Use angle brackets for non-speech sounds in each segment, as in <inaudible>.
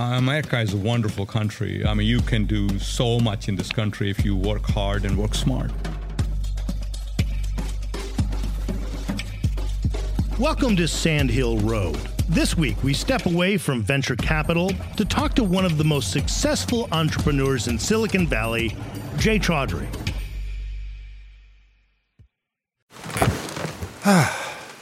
Uh, America is a wonderful country. I mean, you can do so much in this country if you work hard and work smart. Welcome to Sand Hill Road. This week, we step away from venture capital to talk to one of the most successful entrepreneurs in Silicon Valley, Jay Chaudhry. <sighs> <sighs> <sighs>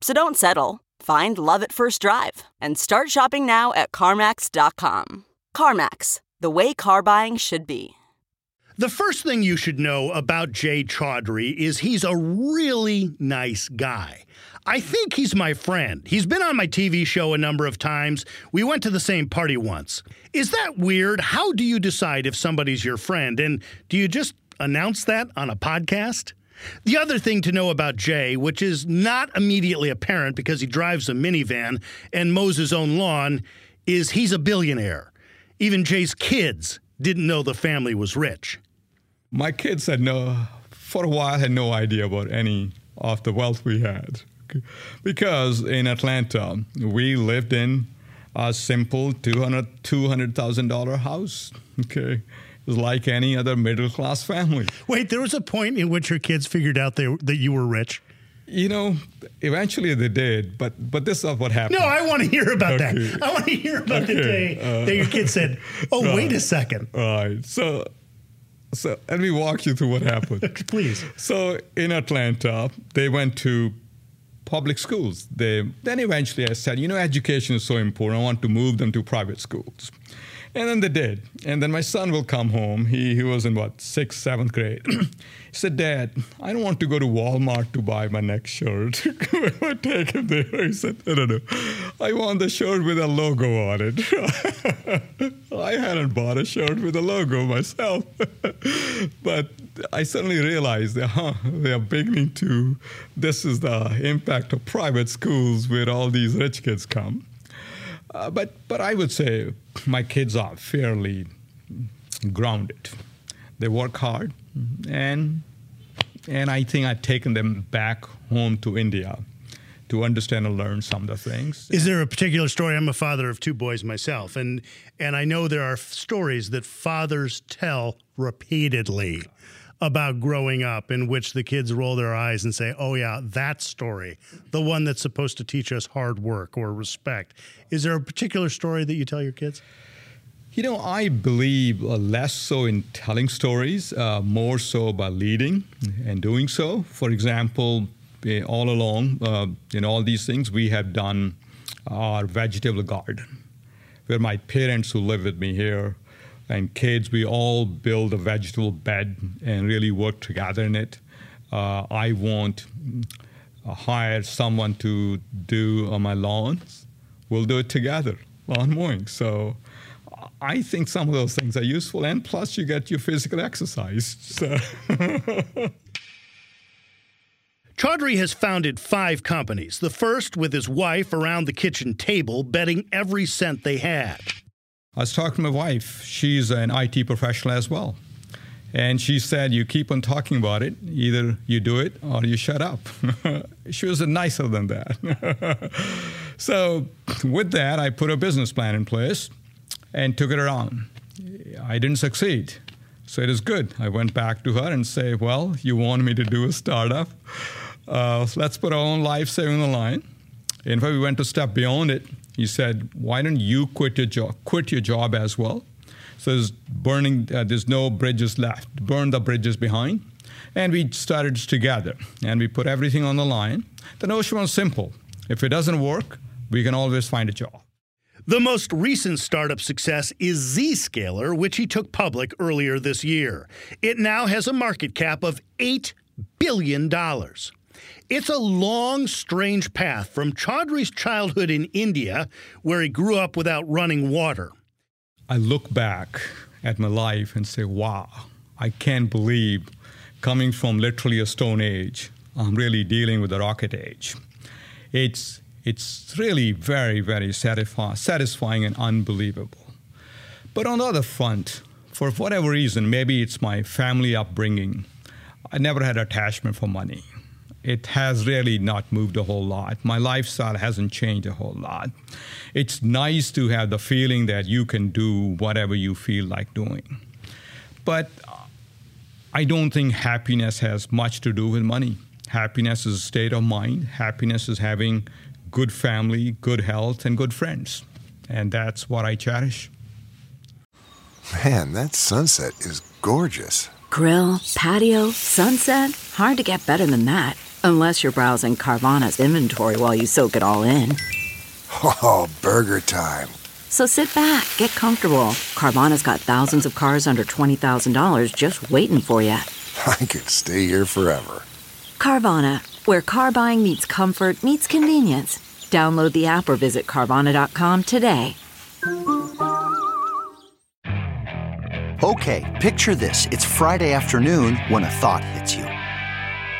So don't settle. Find love at first drive and start shopping now at CarMax.com. CarMax, the way car buying should be. The first thing you should know about Jay Chaudhry is he's a really nice guy. I think he's my friend. He's been on my TV show a number of times. We went to the same party once. Is that weird? How do you decide if somebody's your friend? And do you just announce that on a podcast? The other thing to know about Jay, which is not immediately apparent because he drives a minivan and mows his own lawn, is he's a billionaire. Even Jay's kids didn't know the family was rich. My kids had no, for a while, had no idea about any of the wealth we had. Because in Atlanta, we lived in a simple $200,000 $200, house. Okay. Like any other middle class family. Wait, there was a point in which your kids figured out they, that you were rich? You know, eventually they did, but but this is what happened. No, I want to hear about okay. that. I want to hear about okay. the day uh, that your kid said, "Oh, <laughs> wait a second. All right. So so let me walk you through what happened. <laughs> Please. So in Atlanta, they went to public schools. They then eventually I said, you know, education is so important. I want to move them to private schools. And then they did. And then my son will come home. He, he was in what, sixth, seventh grade. <clears throat> he said, Dad, I don't want to go to Walmart to buy my next shirt. <laughs> I take him there. He said, No, no, no. I want the shirt with a logo on it. <laughs> I hadn't bought a shirt with a logo myself. <laughs> but I suddenly realized that huh, they are beginning to, this is the impact of private schools where all these rich kids come. Uh, but but I would say my kids are fairly grounded. They work hard, and and I think I've taken them back home to India to understand and learn some of the things. Is there a particular story? I'm a father of two boys myself, and and I know there are stories that fathers tell repeatedly about growing up in which the kids roll their eyes and say, "Oh yeah, that story, the one that's supposed to teach us hard work or respect." Is there a particular story that you tell your kids? You know, I believe uh, less so in telling stories, uh, more so by leading and doing so. For example, eh, all along uh, in all these things, we have done our vegetable garden, where my parents who live with me here and kids, we all build a vegetable bed and really work together in it. Uh, I won't uh, hire someone to do on my lawns. We'll do it together, lawn mowing. So I think some of those things are useful, and plus you get your physical exercise. So. <laughs> Chaudhry has founded five companies. The first with his wife around the kitchen table, betting every cent they had. I was talking to my wife. She's an IT professional as well. And she said, You keep on talking about it. Either you do it or you shut up. <laughs> she was nicer than that. <laughs> so, with that, I put a business plan in place and took it around. I didn't succeed. So it is good. I went back to her and say, "Well, you want me to do a startup? Uh, let's put our own life saving on the line." In fact, we went a step beyond it. He said, "Why don't you quit your job? Quit your job as well." So there's burning. Uh, there's no bridges left. Burn the bridges behind. And we started together, and we put everything on the line. The notion was simple: if it doesn't work, we can always find a job. The most recent startup success is Zscaler, which he took public earlier this year. It now has a market cap of $8 billion. It's a long, strange path from Chaudhry's childhood in India, where he grew up without running water. I look back at my life and say, wow, I can't believe coming from literally a stone age, I'm really dealing with a rocket age. It's it's really very, very satisfying and unbelievable. But on the other front, for whatever reason, maybe it's my family upbringing, I never had attachment for money. It has really not moved a whole lot. My lifestyle hasn't changed a whole lot. It's nice to have the feeling that you can do whatever you feel like doing. But I don't think happiness has much to do with money. Happiness is a state of mind. Happiness is having good family, good health, and good friends. And that's what I cherish. Man, that sunset is gorgeous. Grill, patio, sunset. Hard to get better than that. Unless you're browsing Carvana's inventory while you soak it all in. Oh, burger time. So sit back, get comfortable. Carvana's got thousands of cars under $20,000 just waiting for you. <laughs> I could stay here forever. Carvana, where car buying meets comfort, meets convenience. Download the app or visit Carvana.com today. Okay, picture this. It's Friday afternoon when a thought hits you.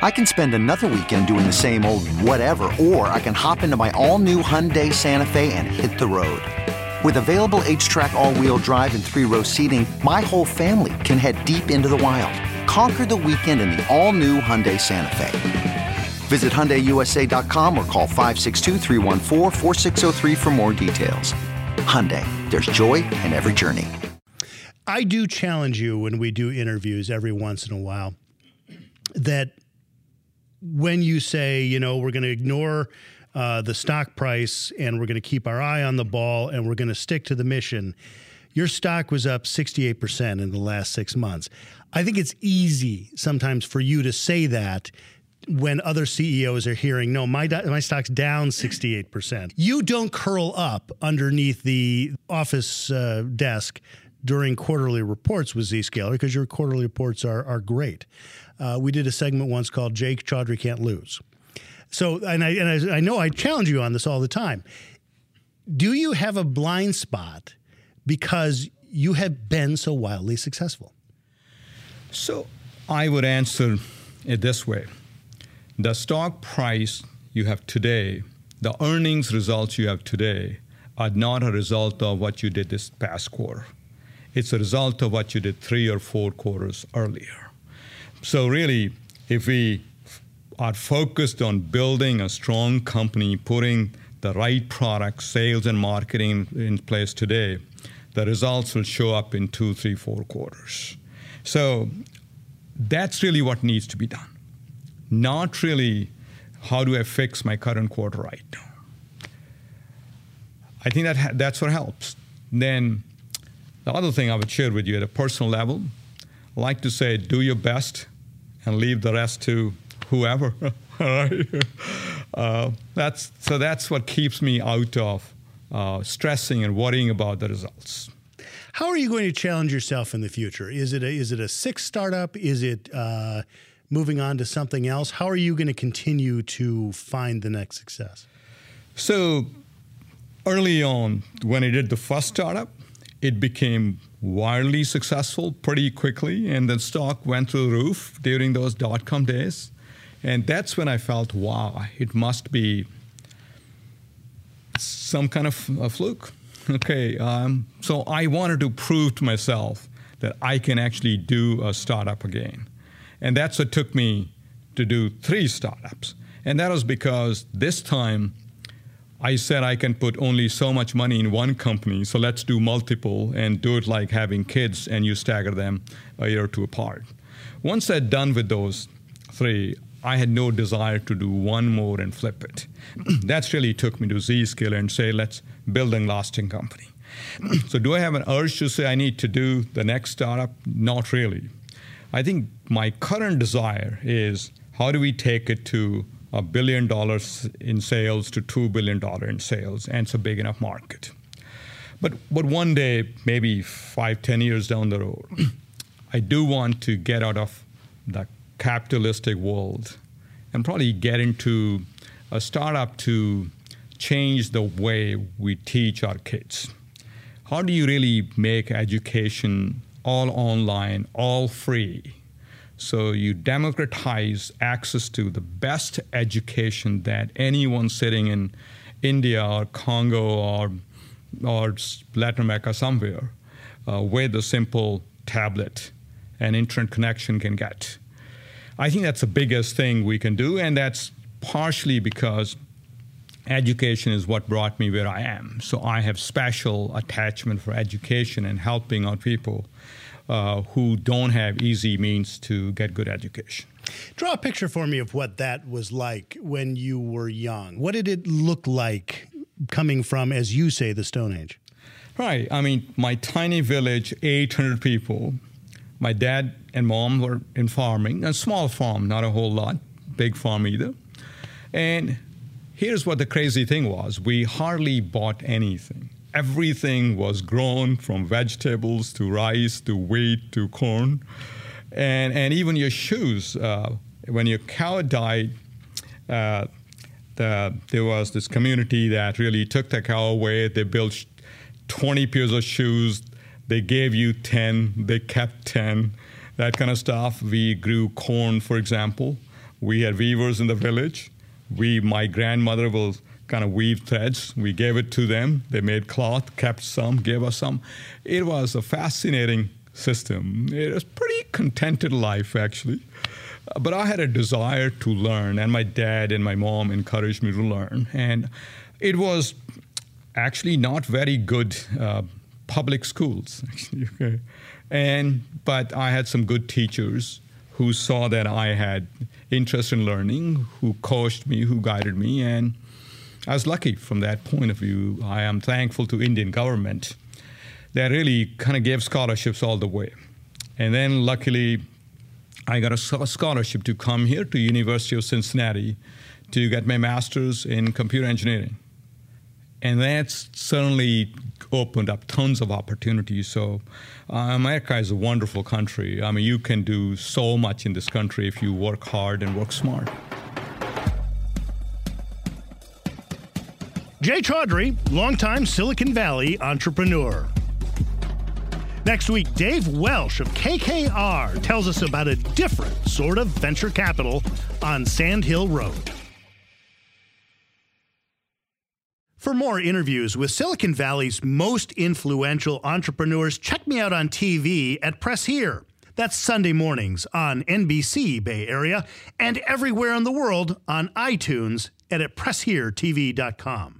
I can spend another weekend doing the same old whatever, or I can hop into my all-new Hyundai Santa Fe and hit the road. With available H-Track all-wheel drive and three-row seating, my whole family can head deep into the wild. Conquer the weekend in the all-new Hyundai Santa Fe. Visit HyundaiUSA.com or call 562 for more details. Hyundai, there's joy in every journey. I do challenge you when we do interviews every once in a while that when you say, you know, we're going to ignore uh, the stock price and we're going to keep our eye on the ball and we're going to stick to the mission, your stock was up 68% in the last six months. I think it's easy sometimes for you to say that when other CEOs are hearing, no, my my stock's down 68%. You don't curl up underneath the office uh, desk during quarterly reports with Zscaler because your quarterly reports are are great. Uh, we did a segment once called Jay Chaudhry Can't Lose. So, and I, and I, I know I challenge you on this all the time. Do you have a blind spot because you have been so wildly successful? So, I would answer it this way the stock price you have today, the earnings results you have today, are not a result of what you did this past quarter. It's a result of what you did three or four quarters earlier. So, really, if we are focused on building a strong company, putting the right product, sales, and marketing in place today, the results will show up in two, three, four quarters. So, that's really what needs to be done not really how do I fix my current quarter right now. I think that that's what helps. Then the other thing I would share with you at a personal level, like to say, do your best and leave the rest to whoever. <laughs> uh, that's so that's what keeps me out of uh, stressing and worrying about the results. How are you going to challenge yourself in the future? Is it a, is it a six startup? Is it uh, moving on to something else? How are you going to continue to find the next success? So early on, when I did the first startup, it became wildly successful pretty quickly, and the stock went through the roof during those dot com days. And that's when I felt, wow, it must be some kind of a fluke. Okay, um, so I wanted to prove to myself that I can actually do a startup again. And that's what took me to do three startups. And that was because this time I said I can put only so much money in one company, so let's do multiple and do it like having kids and you stagger them a year or two apart. Once I'd done with those three, I had no desire to do one more and flip it. <clears throat> That's really took me to Zscaler and say, let's build a lasting company. <clears throat> so, do I have an urge to say I need to do the next startup? Not really. I think my current desire is how do we take it to a billion dollars in sales to two billion dollar in sales, and it's a big enough market. But but one day, maybe five, ten years down the road, <clears throat> I do want to get out of the capitalistic world and probably get into a startup to change the way we teach our kids. How do you really make education all online, all free? So you democratize access to the best education that anyone sitting in India or Congo or or Latin America somewhere uh, with a simple tablet and internet connection can get. I think that's the biggest thing we can do, and that's partially because education is what brought me where I am. So I have special attachment for education and helping out people uh, who don't have easy means to get good education. Draw a picture for me of what that was like when you were young. What did it look like coming from, as you say, the Stone Age? Right. I mean, my tiny village, 800 people. My dad and mom were in farming, a small farm, not a whole lot, big farm either. And here's what the crazy thing was we hardly bought anything. Everything was grown from vegetables to rice to wheat to corn. And, and even your shoes, uh, when your cow died, uh, the, there was this community that really took the cow away. They built 20 pairs of shoes. They gave you 10, they kept 10, that kind of stuff. We grew corn, for example. We had weavers in the village. We, my grandmother will kind of weave threads. We gave it to them. They made cloth, kept some, gave us some. It was a fascinating system. It was pretty contented life, actually. But I had a desire to learn, and my dad and my mom encouraged me to learn. And it was actually not very good uh, public schools, <laughs> actually, okay? And but I had some good teachers who saw that I had interest in learning, who coached me, who guided me, and I was lucky from that point of view. I am thankful to Indian government that really kind of gave scholarships all the way. And then luckily, I got a scholarship to come here to University of Cincinnati to get my master's in computer engineering. And that's certainly opened up tons of opportunities. So uh, America is a wonderful country. I mean, you can do so much in this country if you work hard and work smart. Jay Chaudhry, longtime Silicon Valley entrepreneur. Next week, Dave Welsh of KKR tells us about a different sort of venture capital on Sand Hill Road. For more interviews with Silicon Valley's most influential entrepreneurs, check me out on TV at Press Here. That's Sunday mornings on NBC Bay Area and everywhere in the world on iTunes and at PressHereTV.com.